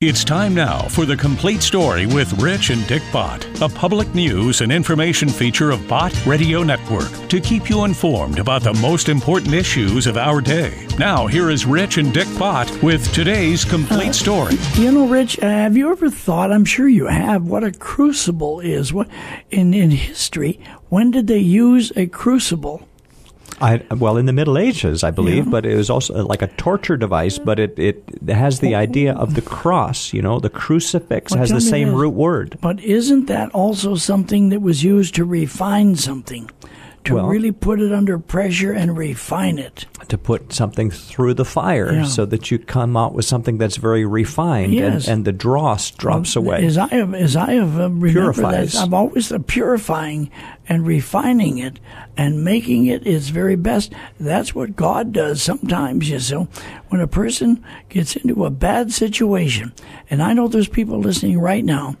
It's time now for the complete story with Rich and Dick Bott, a public news and information feature of Bott Radio Network to keep you informed about the most important issues of our day. Now, here is Rich and Dick Bott with today's complete story. You know, Rich, uh, have you ever thought, I'm sure you have, what a crucible is? What in, in history, when did they use a crucible? I, well, in the Middle Ages, I believe, Yeah. but it was also like a torture device. But it, it has the oh. idea of the cross. You know, the crucifix Well, has the same this. root word. But isn't that also something that was used to refine something? To Well- really put it under pressure and refine it. To put something through the fire Yeah. so that you come out with something that's very refined Yes. and, and the dross drops away. As I have, as I have uh, Purifies. that, I've always the purifying and refining it and making it its very best. That's what God does sometimes. You know, when a person gets into a bad situation, and I know there's people listening right now,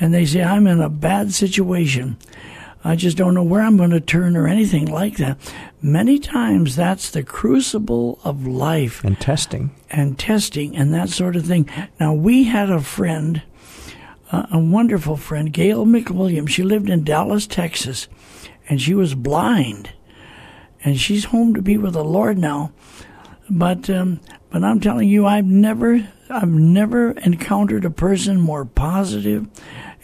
and they say I'm in a bad situation. I just don't know where I'm going to turn or anything like that. Many times that's the crucible of life and testing. and testing and that sort of thing. Now, we had a friend, uh, a wonderful friend, Gail McWilliams. She lived in Dallas, Texas, and she was blind. And she's home to be with the Lord now. But um, but I'm telling you, I've never I've never encountered a person more positive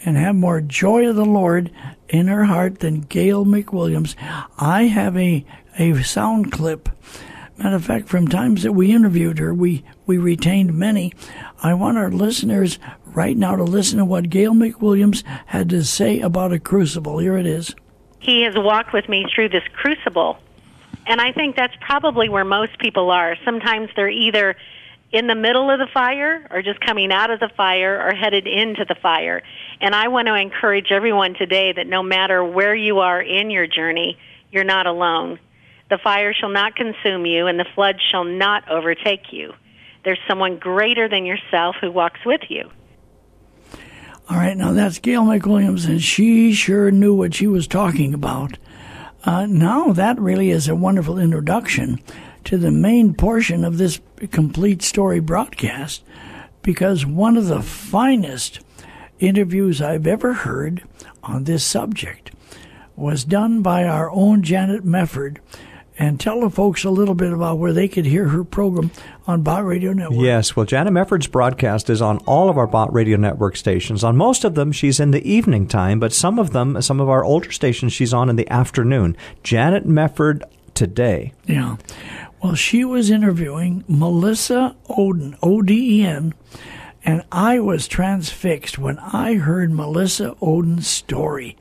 and have more joy of the Lord in her heart than Gail McWilliams. I have a a sound clip. Matter of fact, from times that we interviewed her, we, we retained many. I want our listeners right now to listen to what Gail McWilliams had to say about a crucible. Here it is. he has walked with me through this crucible. And I think that's probably where most people are. Sometimes they're either in the middle of the fire or just coming out of the fire or headed into the fire. And I want to encourage everyone today that no matter where you are in your journey, you're not alone. The fire shall not consume you and the flood shall not overtake you. There's someone greater than yourself who walks with you. All right, now that's Gail McWilliams, and she sure knew what she was talking about. Uh, now that really is a wonderful introduction to the main portion of this complete story broadcast, because one of the finest interviews I've ever heard on this subject was done by our own Janet Mefford. And tell the folks a little bit about where they could hear her program on Bott Radio Network. Yes, well, Janet Mefford's broadcast is on all of our Bott Radio Network stations. On most of them, she's in the evening time, but some of them, some of our older stations, she's on in the afternoon. Janet Mefford today. Yeah. Well, she was interviewing Melissa Oden, O D E N, and I was transfixed when I heard Melissa Oden's story.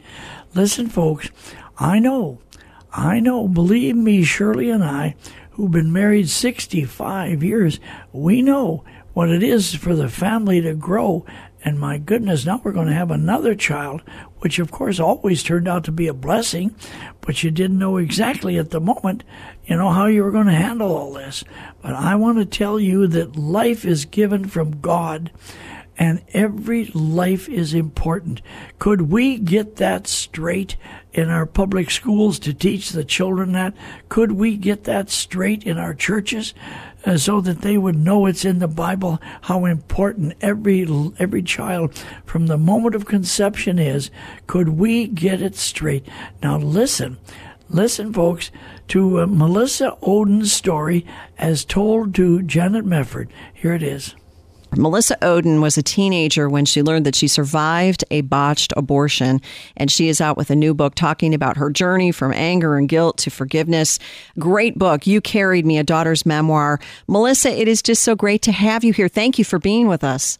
Listen, folks, I know, I know, believe me, Shirley and I, who've been married 65 years, we know what it is for the family to grow. And my goodness, now we're going to have another child, which of course always turned out to be a blessing, but you didn't know exactly at the moment, you know, how you were going to handle all this. But I want to tell you that life is given from God and every life is important. Could we get that straight in our public schools to teach the children that? Could we get that straight in our churches uh, so that they would know it's in the Bible how important every every child from the moment of conception is? Could we get it straight? Now listen. Listen, folks, to uh, Melissa Oden's story as told to Janet Mefford. Here it is. Melissa Oden was a teenager when she learned that she survived a botched abortion, and she is out with a new book talking about her journey from anger and guilt to forgiveness. Great book. You carried me, a daughter's memoir. Melissa, it is just so great to have you here. Thank you for being with us.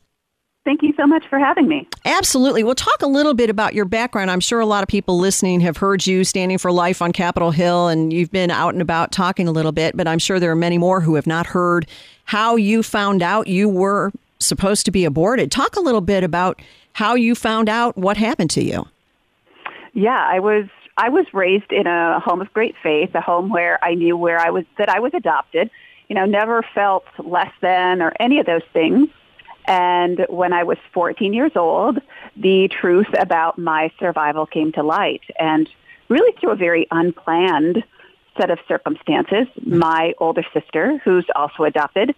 Thank you so much for having me. Absolutely. We'll talk a little bit about your background. I'm sure a lot of people listening have heard you standing for life on Capitol Hill and you've been out and about talking a little bit, but I'm sure there are many more who have not heard how you found out you were supposed to be aborted. Talk a little bit about how you found out what happened to you. Yeah, I was I was raised in a home of great faith, a home where I knew where I was that I was adopted. You know, never felt less than or any of those things. And when I was 14 years old, the truth about my survival came to light. And really through a very unplanned set of circumstances, mm-hmm. my older sister, who's also adopted,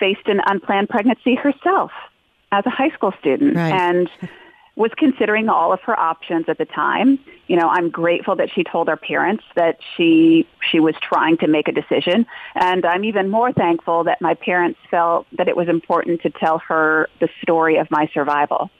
faced an unplanned pregnancy herself. as a high school student Right. and was considering all of her options at the time. You know, I'm grateful that she told her parents that she she was trying to make a decision, and I'm even more thankful that my parents felt that it was important to tell her the story of my survival,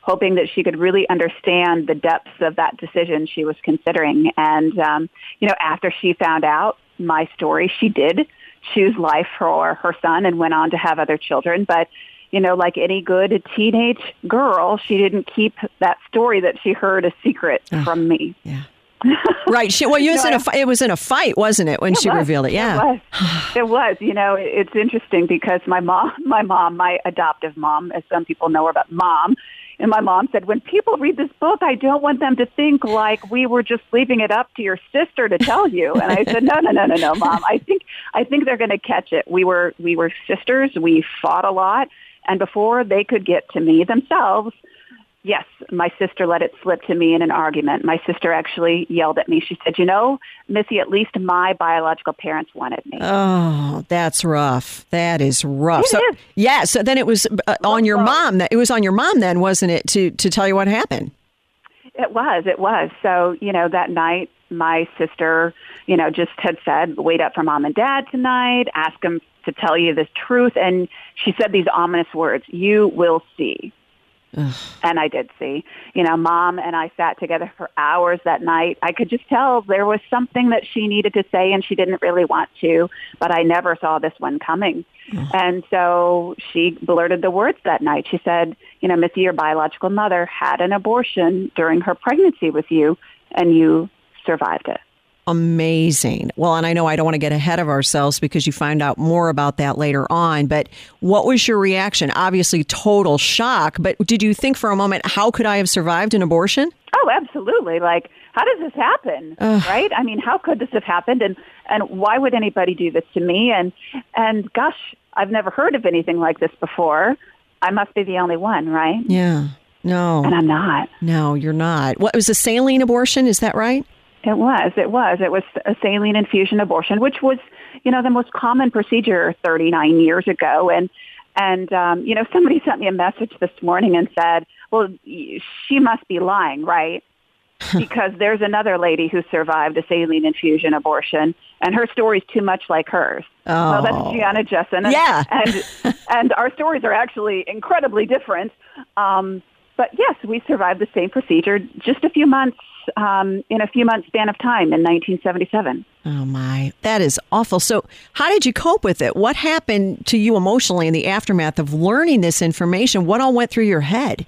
hoping that she could really understand the depths of that decision she was considering. And um, you know, after she found out my story, she did choose life for her son and went on to have other children, but you know, like any good teenage girl, she didn't keep that story that she heard a secret from me. Yeah. right. She, well, you was No, in a it was in a fight, wasn't it, when she was. revealed it? Yeah. It was. it was. You know, it's interesting because my mom, my mom, my adoptive mom, as some people know her, but mom, and my mom said, when people read this book, I don't want them to think like we were just leaving it up to your sister to tell you. And I said, no, no, no, no, no, mom. I think, I think they're going to catch it. We were, we were sisters. We fought a lot. And before they could get to me themselves, Yes, my sister let it slip to me in an argument. My sister actually yelled at me. She said, "You know, Missy, at least my biological parents wanted me." Oh, that's rough. That is rough. It so is. yeah. So then it was uh, on your mom. That it was on your mom then, wasn't it, to to tell you what happened? It was. It was. So, you know, that night, my sister, you know, just had said, wait up for mom and dad tonight, ask them to tell you the truth. And she said these ominous words, you will see. And I did see. You know, mom and I sat together for hours that night. I could just tell there was something that she needed to say and she didn't really want to, but I never saw this one coming. And so she blurted the words that night. She said, you know, Missy, your biological mother had an abortion during her pregnancy with you and you survived it. Amazing. Well, and I know I don't want to get ahead of ourselves because you find out more about that later on, but what was your reaction? Obviously, total shock, but did you think for a moment, how could I have survived an abortion? Oh, absolutely. Like, how does this happen? Right? I mean, how could this have happened? And and why would anybody do this to me? And and gosh, I've never heard of anything like this before. I must be the only one, right? Yeah. No. And I'm not. No, you're not. What was a saline abortion? Is that right? It was. It was. It was a saline infusion abortion, which was, you know, the most common procedure 39 years ago. And and um, you know, somebody sent me a message this morning and said, "Well, she must be lying, right?" because there's another lady who survived a saline infusion abortion, and her story's too much like hers. Well, that's Gianna Jessen. And, Yeah. and and our stories are actually incredibly different. Um, but yes, we survived the same procedure just a few months um, in a few months span of time in 1977. Oh my, that is awful. So, how did you cope with it? What happened to you emotionally in the aftermath of learning this information? What all went through your head?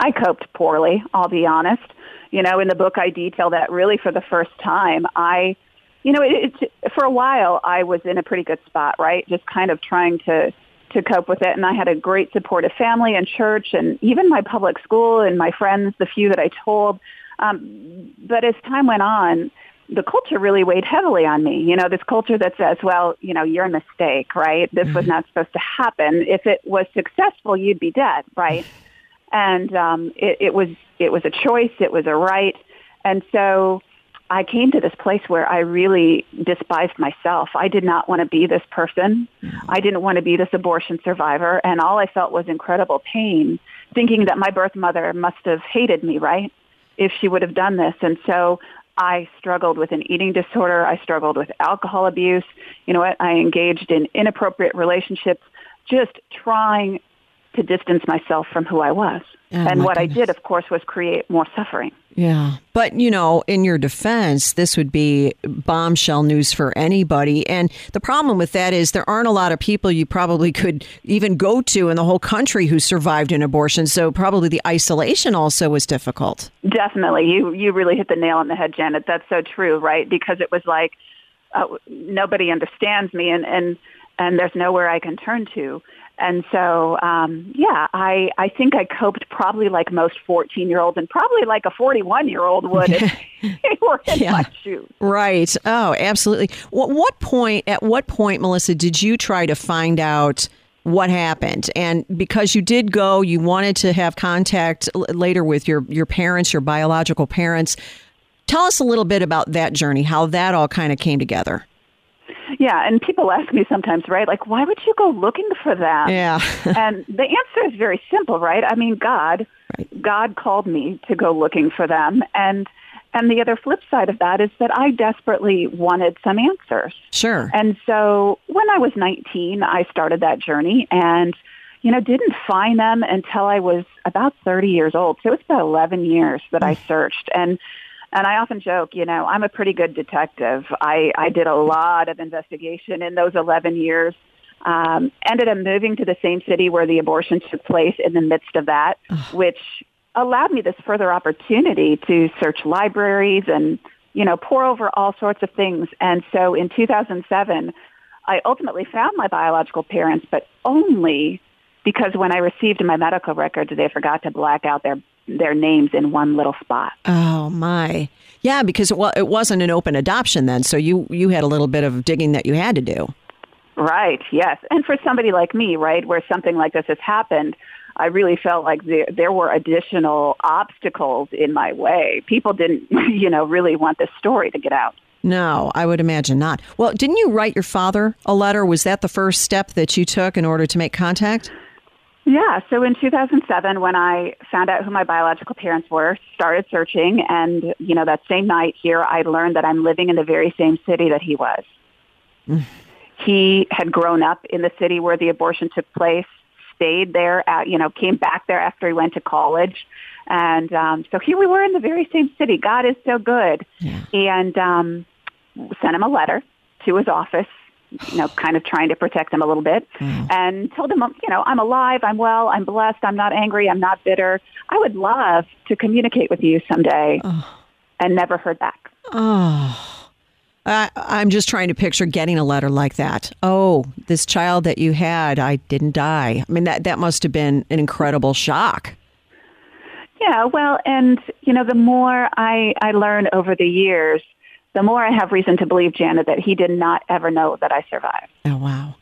I coped poorly, I'll be honest. You know, in the book, I detail that really for the first time. I, you know, it, it's for a while I was in a pretty good spot, right? Just kind of trying to to cope with it, and I had a great supportive family and church, and even my public school and my friends, the few that I told. Um, but as time went on, the culture really weighed heavily on me. You know, this culture that says, well, you know, you're a mistake, right? This was not supposed to happen. If it was successful, you'd be dead, right? and um, it, it was it was a choice, it was a right, and so I came to this place where I really despised myself. I did not want to be this person. I didn't want to be this abortion survivor, and all I felt was incredible pain, thinking that my birth mother must have hated me, right? If she would have done this, and so I struggled with an eating disorder. I struggled with alcohol abuse. You know what? I engaged in inappropriate relationships, just trying to distance myself from who I was. Oh, and what I did, of course, was create more suffering. Yeah. But, you know, in your defense, this would be bombshell news for anybody. And the problem with that is there aren't a lot of people you probably could even go to in the whole country who survived an abortion. So probably the isolation also was difficult. Definitely, you you really hit the nail on the head, Janet. That's so true, right? Because it was like uh, nobody understands me, and and and there's nowhere I can turn to. And so, um, yeah, I I think I coped probably like most 14 year olds, and probably like a 41 year old would if they were in Yeah. my shoes. Right. Oh, absolutely. What, what point, at what point, Melissa, did you try to find out what happened? And because you did go, you wanted to have contact l- later with your, your parents, your biological parents. Tell us a little bit about that journey, how that all kind of came together. Yeah, and people ask me sometimes, right? Like, why would you go looking for them? Yeah. and the answer is very simple, right? I mean, God, Right. God called me to go looking for them, and and the other flip side of that is that I desperately wanted some answers. Sure. And so when I was 19, I started that journey and, you know, didn't find them until I was about 30 years old. So it's about 11 years that I mm. searched. And, and I often joke, you know, I'm a pretty good detective. I, I did a lot of investigation in those 11 years. Um, ended up moving to the same city where the abortion took place in the midst of that, which allowed me this further opportunity to search libraries and, you know, pour over all sorts of things. And so in 2007, I ultimately found my biological parents, but only because when I received my medical records, they forgot to black out their their names in one little spot. Oh my. Yeah, because it, wa- it wasn't an open adoption then, so you you had a little bit of digging that you had to do. Right. Yes. And for somebody like me, right, where something like this has happened, I really felt like there, there were additional obstacles in my way. People didn't, you know, really want this story to get out. No, I would imagine not. Well, didn't you write your father a letter? Was that the first step that you took in order to make contact? Yeah, so in 2007 when I found out who my biological parents were, started searching and, you know, that same night here I learned that I'm living in the very same city that he was. he had grown up in the city where the abortion took place, stayed there, at, you know, came back there after he went to college. And um, so here we were in the very same city. God is so good. Yeah. And um, sent him a letter to his office, you know, kind of trying to protect him a little bit, hmm. and told him, you know, I'm alive, I'm well, I'm blessed, I'm not angry, I'm not bitter. I would love to communicate with you someday, and never heard back. I, I'm just trying to picture getting a letter like that. Oh, this child that you had, I didn't die. I mean, that, that must have been an incredible shock. Yeah, well, and you know, the more I I learn over the years, the more I have reason to believe, Janet, that he did not ever know that I survived. Oh, wow.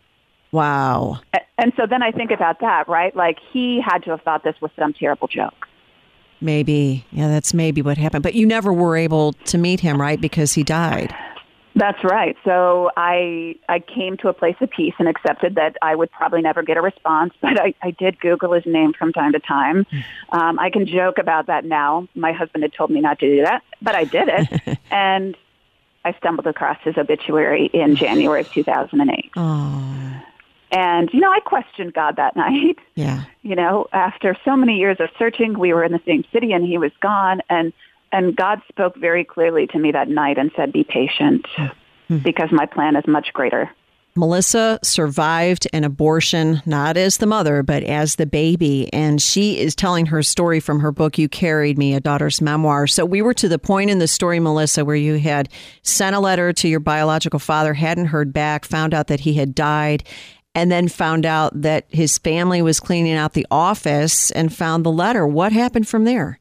Wow. And so then I think about that, right? Like he had to have thought this was some terrible joke. Maybe. Yeah, that's maybe what happened. But you never were able to meet him, right? Because he died. That's right. So I I came to a place of peace and accepted that I would probably never get a response, but I, I did Google his name from time to time. Um, I can joke about that now. My husband had told me not to do that, but I did it, and I stumbled across his obituary in January of 2008. Oh, And you know, I questioned God that night. yeah. You know, after so many years of searching, we were in the same city, and he was gone, and and God spoke very clearly to me that night and said, "Be patient, hmm. because my plan is much greater." Melissa survived an abortion, not as the mother, but as the baby. And she is telling her story from her book, You Carried Me, a daughter's memoir. So we were to the point in the story, Melissa, where you had sent a letter to your biological father, hadn't heard back, found out that he had died, and then found out that his family was cleaning out the office and found the letter. What happened from there?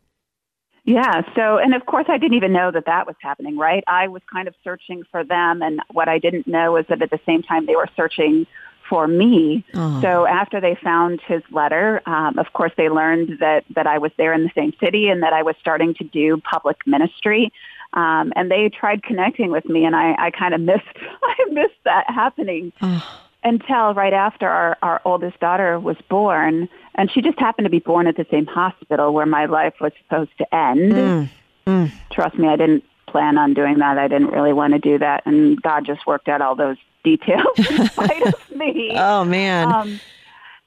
Yeah. So, and of course, I didn't even know that that was happening. Right? I was kind of searching for them, and what I didn't know was that at the same time they were searching for me. Oh. So after they found his letter, um, of course, they learned that that I was there in the same city and that I was starting to do public ministry. Um, and they tried connecting with me, and I, I kind of missed I missed that happening until right after our, our oldest daughter was born, and she just happened to be born at the same hospital where my life was supposed to end. Trust me, I didn't plan on doing that. I didn't really want to do that, and God just worked out all those details in spite of me. Oh, man. Um,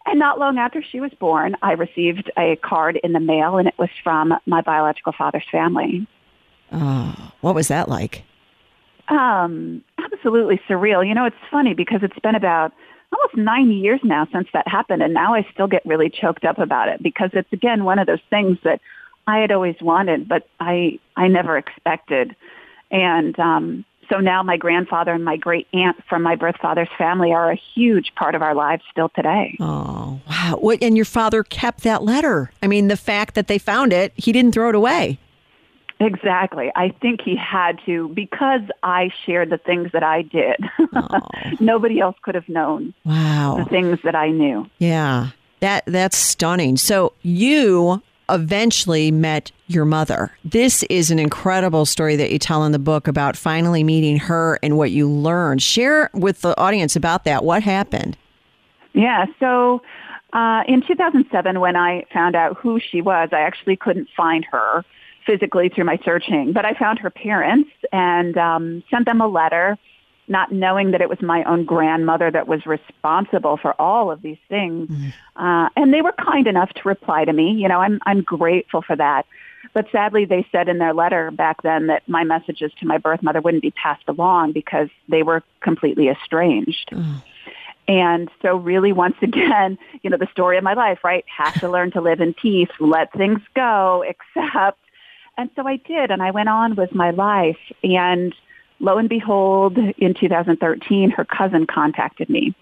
and not long after she was born, I received a card in the mail, and it was from my biological father's family. oh, what was that like? Um, absolutely surreal. You know, it's funny because it's been about almost nine years now since that happened, and now I still get really choked up about it because it's again one of those things that I had always wanted, but I I never expected. And um, so now my grandfather and my great aunt from my birth father's family are a huge part of our lives still today. Oh, wow. What, and your father kept that letter. I mean, the fact that they found it, he didn't throw it away. Exactly. I think he had to because I shared the things that I did. Nobody else could have known the things that I knew. Yeah. That that's stunning. So you eventually met your mother. This is an incredible story that you tell in the book about finally meeting her and what you learned. Share with the audience about that. What happened? Yeah, so uh, in 2007, when I found out who she was, I actually couldn't find her physically through my searching, but I found her parents and um, sent them a letter not knowing that it was my own grandmother that was responsible for all of these things. Mm. Uh, and they were kind enough to reply to me. You know, I'm, I'm grateful for that. But sadly, they said in their letter back then that my messages to my birth mother wouldn't be passed along because they were completely estranged. Mm. And so really, once again, you know, the story of my life, right? Have to learn to live in peace, let things go, accept. And so I did, and I went on with my life. And lo and behold, in 2013, her cousin contacted me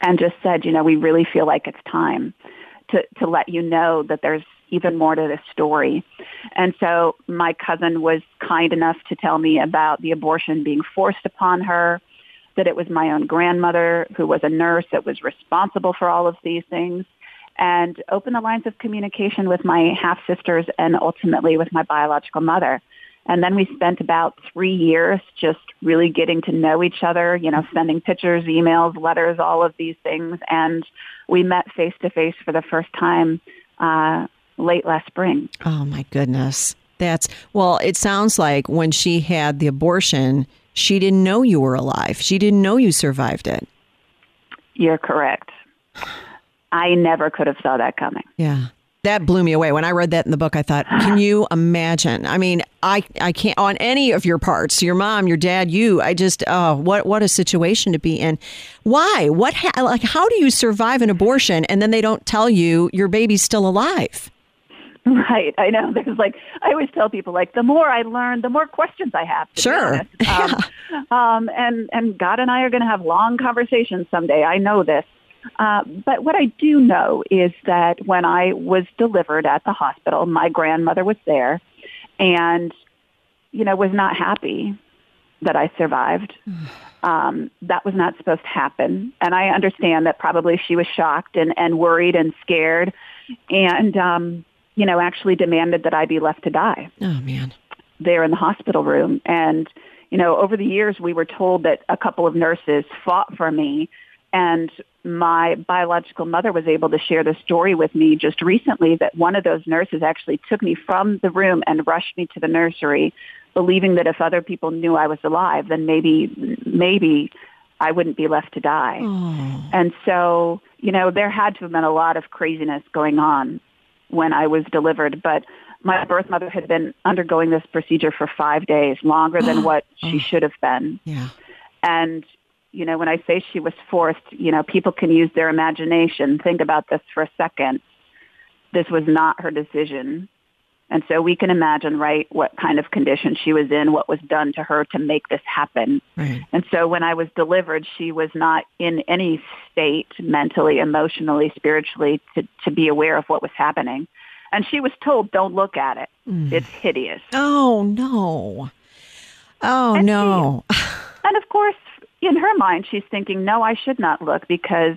and just said, you know, we really feel like it's time to, to let you know that there's even more to this story. And so my cousin was kind enough to tell me about the abortion being forced upon her, that it was my own grandmother who was a nurse that was responsible for all of these things, and open the lines of communication with my half sisters and ultimately with my biological mother. And then we spent about three years just really getting to know each other, you know, sending pictures, emails, letters, all of these things. And we met face to face for the first time uh, late last spring. Oh, my goodness. That's, well, it sounds like when she had the abortion, she didn't know you were alive. She didn't know you survived it. You're correct. I never could have saw that coming. Yeah that blew me away when I read that in the book. I thought, can you imagine? I mean, I I can't on any of your parts, your mom, your dad, you. I just oh, what what a situation to be in. Why? What ha- like how do you survive an abortion and then they don't tell you your baby's still alive? Right, I know. There's like I always tell people like the more I learn, the more questions I have. sure. Um, yeah. um, and and God and I are going to have long conversations someday. I know this. Uh, but what I do know is that when I was delivered at the hospital, my grandmother was there and, you know, was not happy that I survived. Um, that was not supposed to happen. And I understand that probably she was shocked and, and worried and scared and, um, you know, actually demanded that I be left to die. Oh, man. There in the hospital room. And, you know, over the years, we were told that a couple of nurses fought for me and my biological mother was able to share the story with me just recently that one of those nurses actually took me from the room and rushed me to the nursery, believing that if other people knew I was alive, then maybe, maybe I wouldn't be left to die. Oh. And so, you know, there had to have been a lot of craziness going on when I was delivered, but my birth mother had been undergoing this procedure for five days, longer than what she oh. should have been. Yeah. And you know, when I say she was forced, you know, people can use their imagination. Think about this for a second. This was not her decision. And so we can imagine, right, what kind of condition she was in, what was done to her to make this happen. Right. And so when I was delivered, she was not in any state mentally, emotionally, spiritually to, to be aware of what was happening. And she was told, don't look at it. Mm. It's hideous. Oh, no. Oh, and no. She, and of course, in her mind, she's thinking, no, I should not look because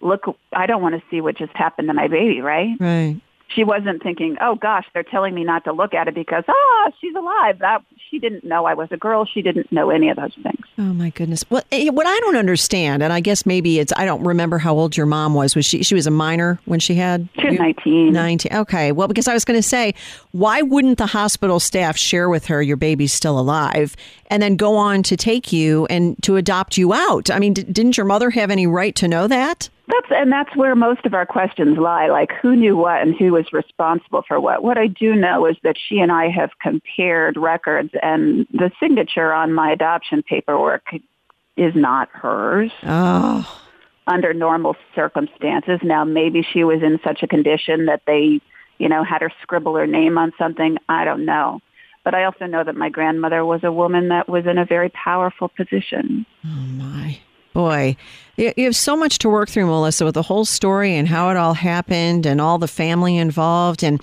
look, I don't want to see what just happened to my baby, right? Right she wasn't thinking, "Oh gosh, they're telling me not to look at it because ah, she's alive." That she didn't know I was a girl. She didn't know any of those things. Oh my goodness. Well, eh, what I don't understand, and I guess maybe it's I don't remember how old your mom was. Was she she was a minor when she had She was 19. 19. Okay. Well, because I was going to say, why wouldn't the hospital staff share with her your baby's still alive and then go on to take you and to adopt you out? I mean, d- didn't your mother have any right to know that? That's and that's where most of our questions lie. Like who knew what and who was responsible for what. What I do know is that she and I have compared records, and the signature on my adoption paperwork is not hers. Oh. Under normal circumstances. Now maybe she was in such a condition that they, you know, had her scribble her name on something. I don't know. But I also know that my grandmother was a woman that was in a very powerful position. Oh my. Boy, you have so much to work through, Melissa, with the whole story and how it all happened and all the family involved. And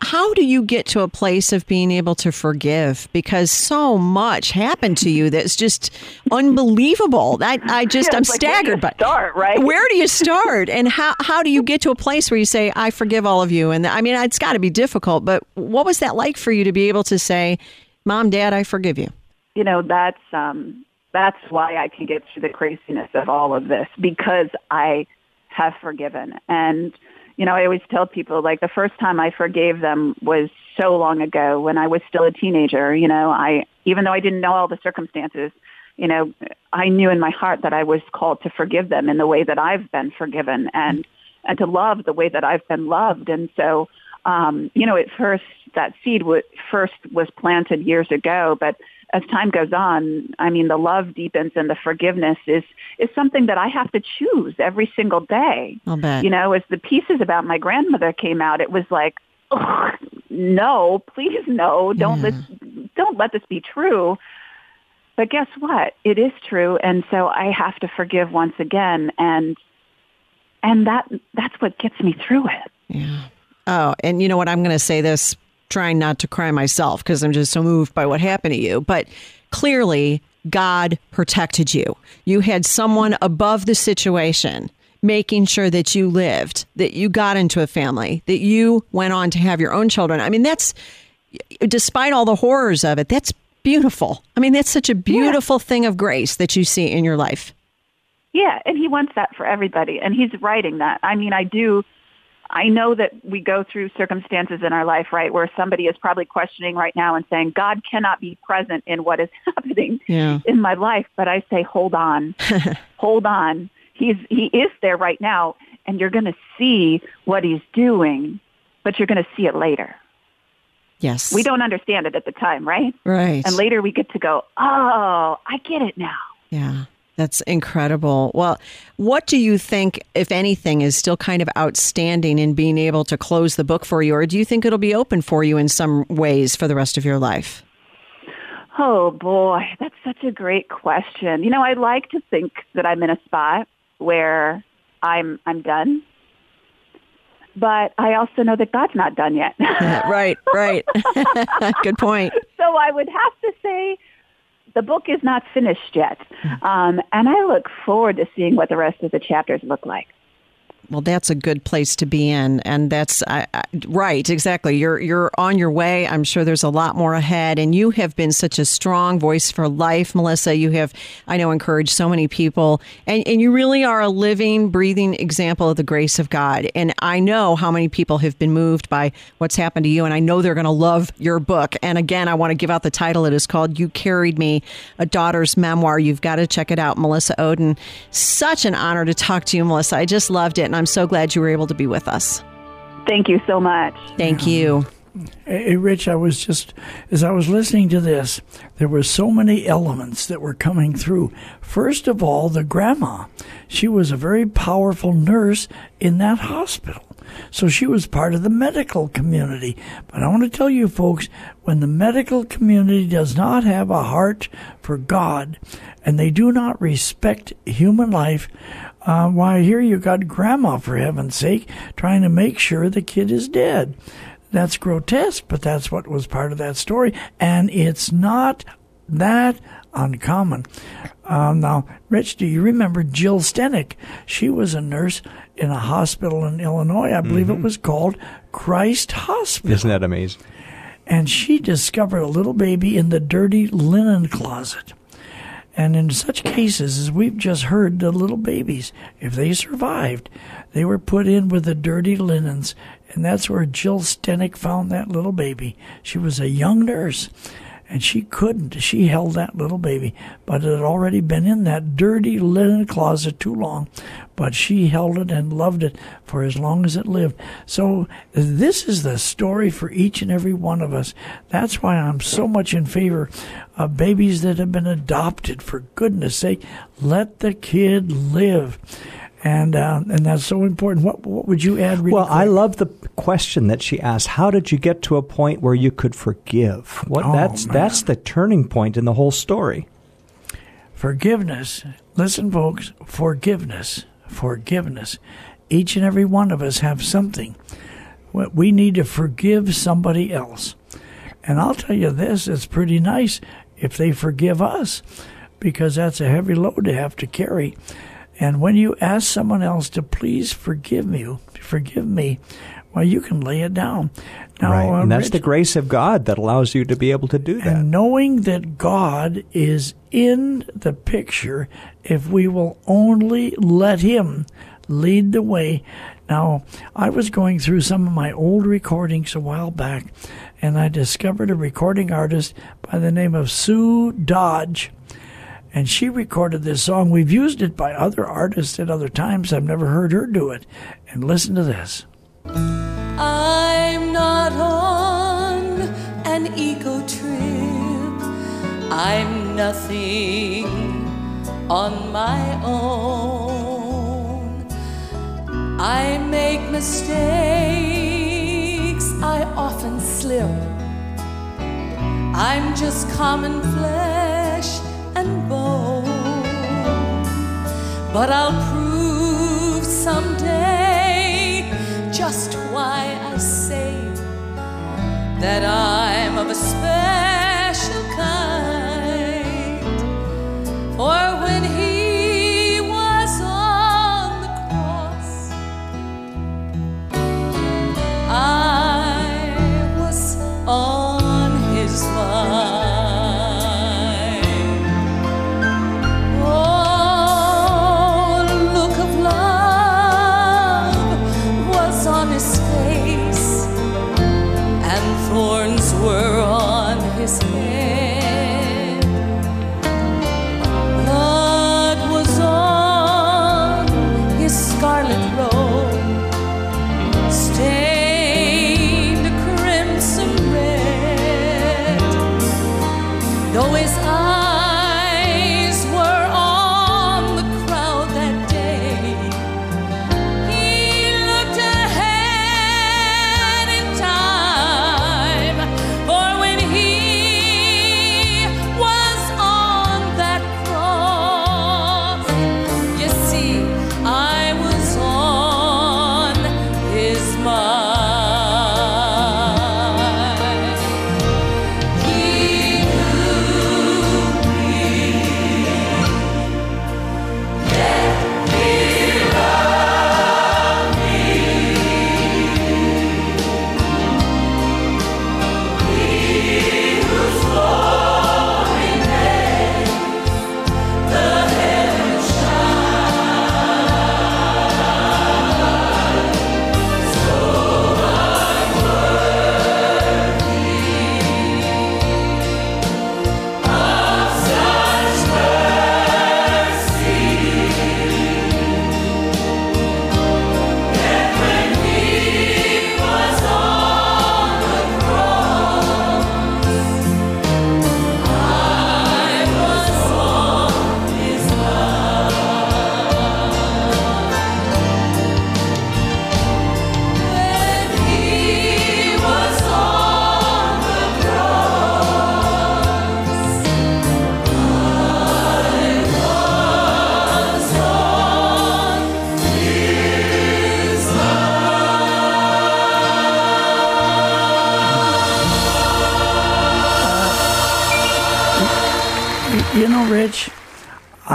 how do you get to a place of being able to forgive? Because so much happened to you that's just unbelievable. That I just Yeah, I'm like, staggered. But start, right? Where do you start? And how how do you get to a place where you say I forgive all of you? And I mean, it's got to be difficult. But what was that like for you to be able to say, Mom, Dad, I forgive you? you know that's um that's why I can get through the craziness of all of this because I have forgiven. And you know I always tell people like the first time I forgave them was so long ago when I was still a teenager you know. I even though I didn't know all the circumstances you know I knew in my heart that I was called to forgive them in the way that I've been forgiven and and to love the way that I've been loved. And so um you know at first that seed w- first was planted years ago but as time goes on, I mean, the love deepens and the forgiveness is, is something that I have to choose every single day. I'll bet. You know, as the pieces about my grandmother came out, it was like, "Ugh, no, please no, don't let, don't let this be true. But guess what? It is true. And so I have to forgive once again. And, and that, that's what gets me through it. Yeah. Oh, and you know what? I'm going to say this, trying not to cry myself because I'm just so moved by what happened to you. But clearly, God protected you. You had someone above the situation making sure that you lived, that you got into a family, that you went on to have your own children. I mean, that's, despite all the horrors of it, that's beautiful. I mean, that's such a beautiful thing of grace that you see in your life. Yeah, and he wants that for everybody, and he's writing that. I mean, I do. I know that we go through circumstances in our life, right, where somebody is probably questioning right now and saying, God cannot be present in what is happening Yeah. in my life. But I say, hold on, hold on. He's, he is there right now, and you're going to see what he's doing, but you're going to see it later. Yes. We don't understand it at the time, right? Right. And later we get to go, oh, I get it now. Yeah, that's incredible. Well, what do you think, if anything, is still kind of outstanding in being able to close the book for you, or do you think it'll be open for you in some ways for the rest of your life? Oh boy, that's such a great question. You know, I like to think that I'm in a spot where I'm I'm done. But I also know that God's not done yet. right, right. Good point. so I would have to say the book is not finished yet. Um, and I look forward to seeing what the rest of the chapters look like. Well, that's a good place to be in, and that's I, I, right. Exactly. You're you're on your way. I'm sure there's a lot more ahead, and you have been such a strong voice for life, Melissa. You have, I know, encouraged so many people, and and you really are a living, breathing example of the grace of God. And I know how many people have been moved by what's happened to you, and I know they're going to love your book. And again, I want to give out the title. It is called "You Carried Me: A Daughter's Memoir." You've got to check it out, Melissa Oden. Such an honor to talk to you, Melissa. I just loved it, and I'm so glad you were able to be with us. Thank you so much. Thank you. Hey, Rich, I was just, as I was listening to this, there were so many elements that were coming through. First of all, the grandma. She was a very powerful nurse in that hospital. So she was part of the medical community. But I want to tell you folks, when the medical community does not have a heart for God and they do not respect human life, uh, why, here you got grandma, for heaven's sake, trying to make sure the kid is dead. That's grotesque, but that's what was part of that story. And it's not that uncommon. Um, now, Rich, do you remember Jill Stanek? She was a nurse in a hospital in Illinois. I believe it was called Christ Hospital. Isn't that amazing? And she discovered a little baby in the dirty linen closet. And in such cases, as we've just heard, the little babies, if they survived, they were put in with the dirty linens. And that's where Jill Stanek found that little baby. She was a young nurse, and she couldn't. She held that little baby, but it had already been in that dirty linen closet too long. But she held it and loved it for as long as it lived. So this is the story for each and every one of us. That's why I'm so much in favor of babies that have been adopted. For goodness sake, let the kid live. And uh, and that's so important. What what would you add? Really Well, I love the question that she asked. How did you get to a point where you could forgive? What Oh, that's man. that's the turning point in the whole story. forgiveness. listen, folks, forgiveness, forgiveness. Each and every one of us have something. We need to forgive somebody else. And I'll tell you this, it's pretty nice if they forgive us because that's a heavy load to have to carry. And when you ask someone else to please forgive me, forgive me, well, you can lay it down. Now, right. Uh, and that's Rich, the grace of God that allows you to be able to do that. And knowing that God is in the picture, if we will only let Him lead the way. Now, I was going through some of my old recordings a while back, and I discovered a recording artist by the name of Sue Dodge. And she recorded this song. We've used it by other artists at other times. I've never heard her do it. And listen to this. I'm not on an eco trip. I'm nothing on my own. I make mistakes, I often slip. I'm just common flesh and bone. But I'll prove someday just why I say that I'm of a special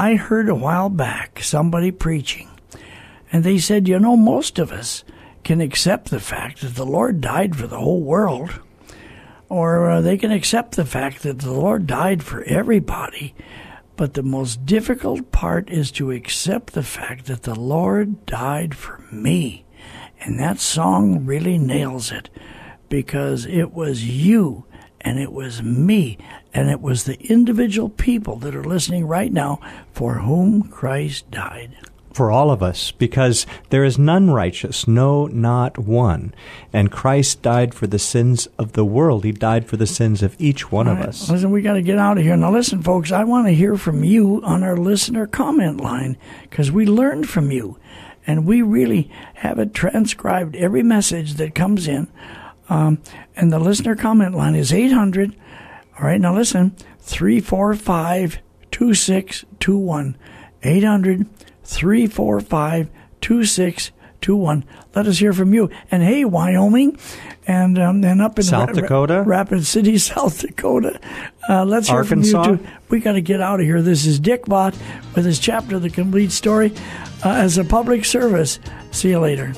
I heard a while back somebody preaching, and they said, you know, most of us can accept the fact that the Lord died for the whole world, or uh, they can accept the fact that the Lord died for everybody. But the most difficult part is to accept the fact that the Lord died for me. And that song really nails it because it was you and it was me, and it was the individual people that are listening right now for whom Christ died. For all of us, because there is none righteous, no, not one. And Christ died for the sins of the world. He died for the sins of each one of us. Listen, we got to get out of here. Now, listen, folks, I want to hear from you on our listener comment line because we learned from you. And we really have it transcribed, every message that comes in um, and the listener comment line is 800. All right, now listen 345 2621. 800 345 2621. Let us hear from you. And hey, Wyoming, and um, and up in South Dakota? Rapid City, South Dakota. Uh, let's hear Arkansas? from you too. We got to get out of here. This is Dick Bott with his chapter, The Complete Story, uh, as a public service. See you later.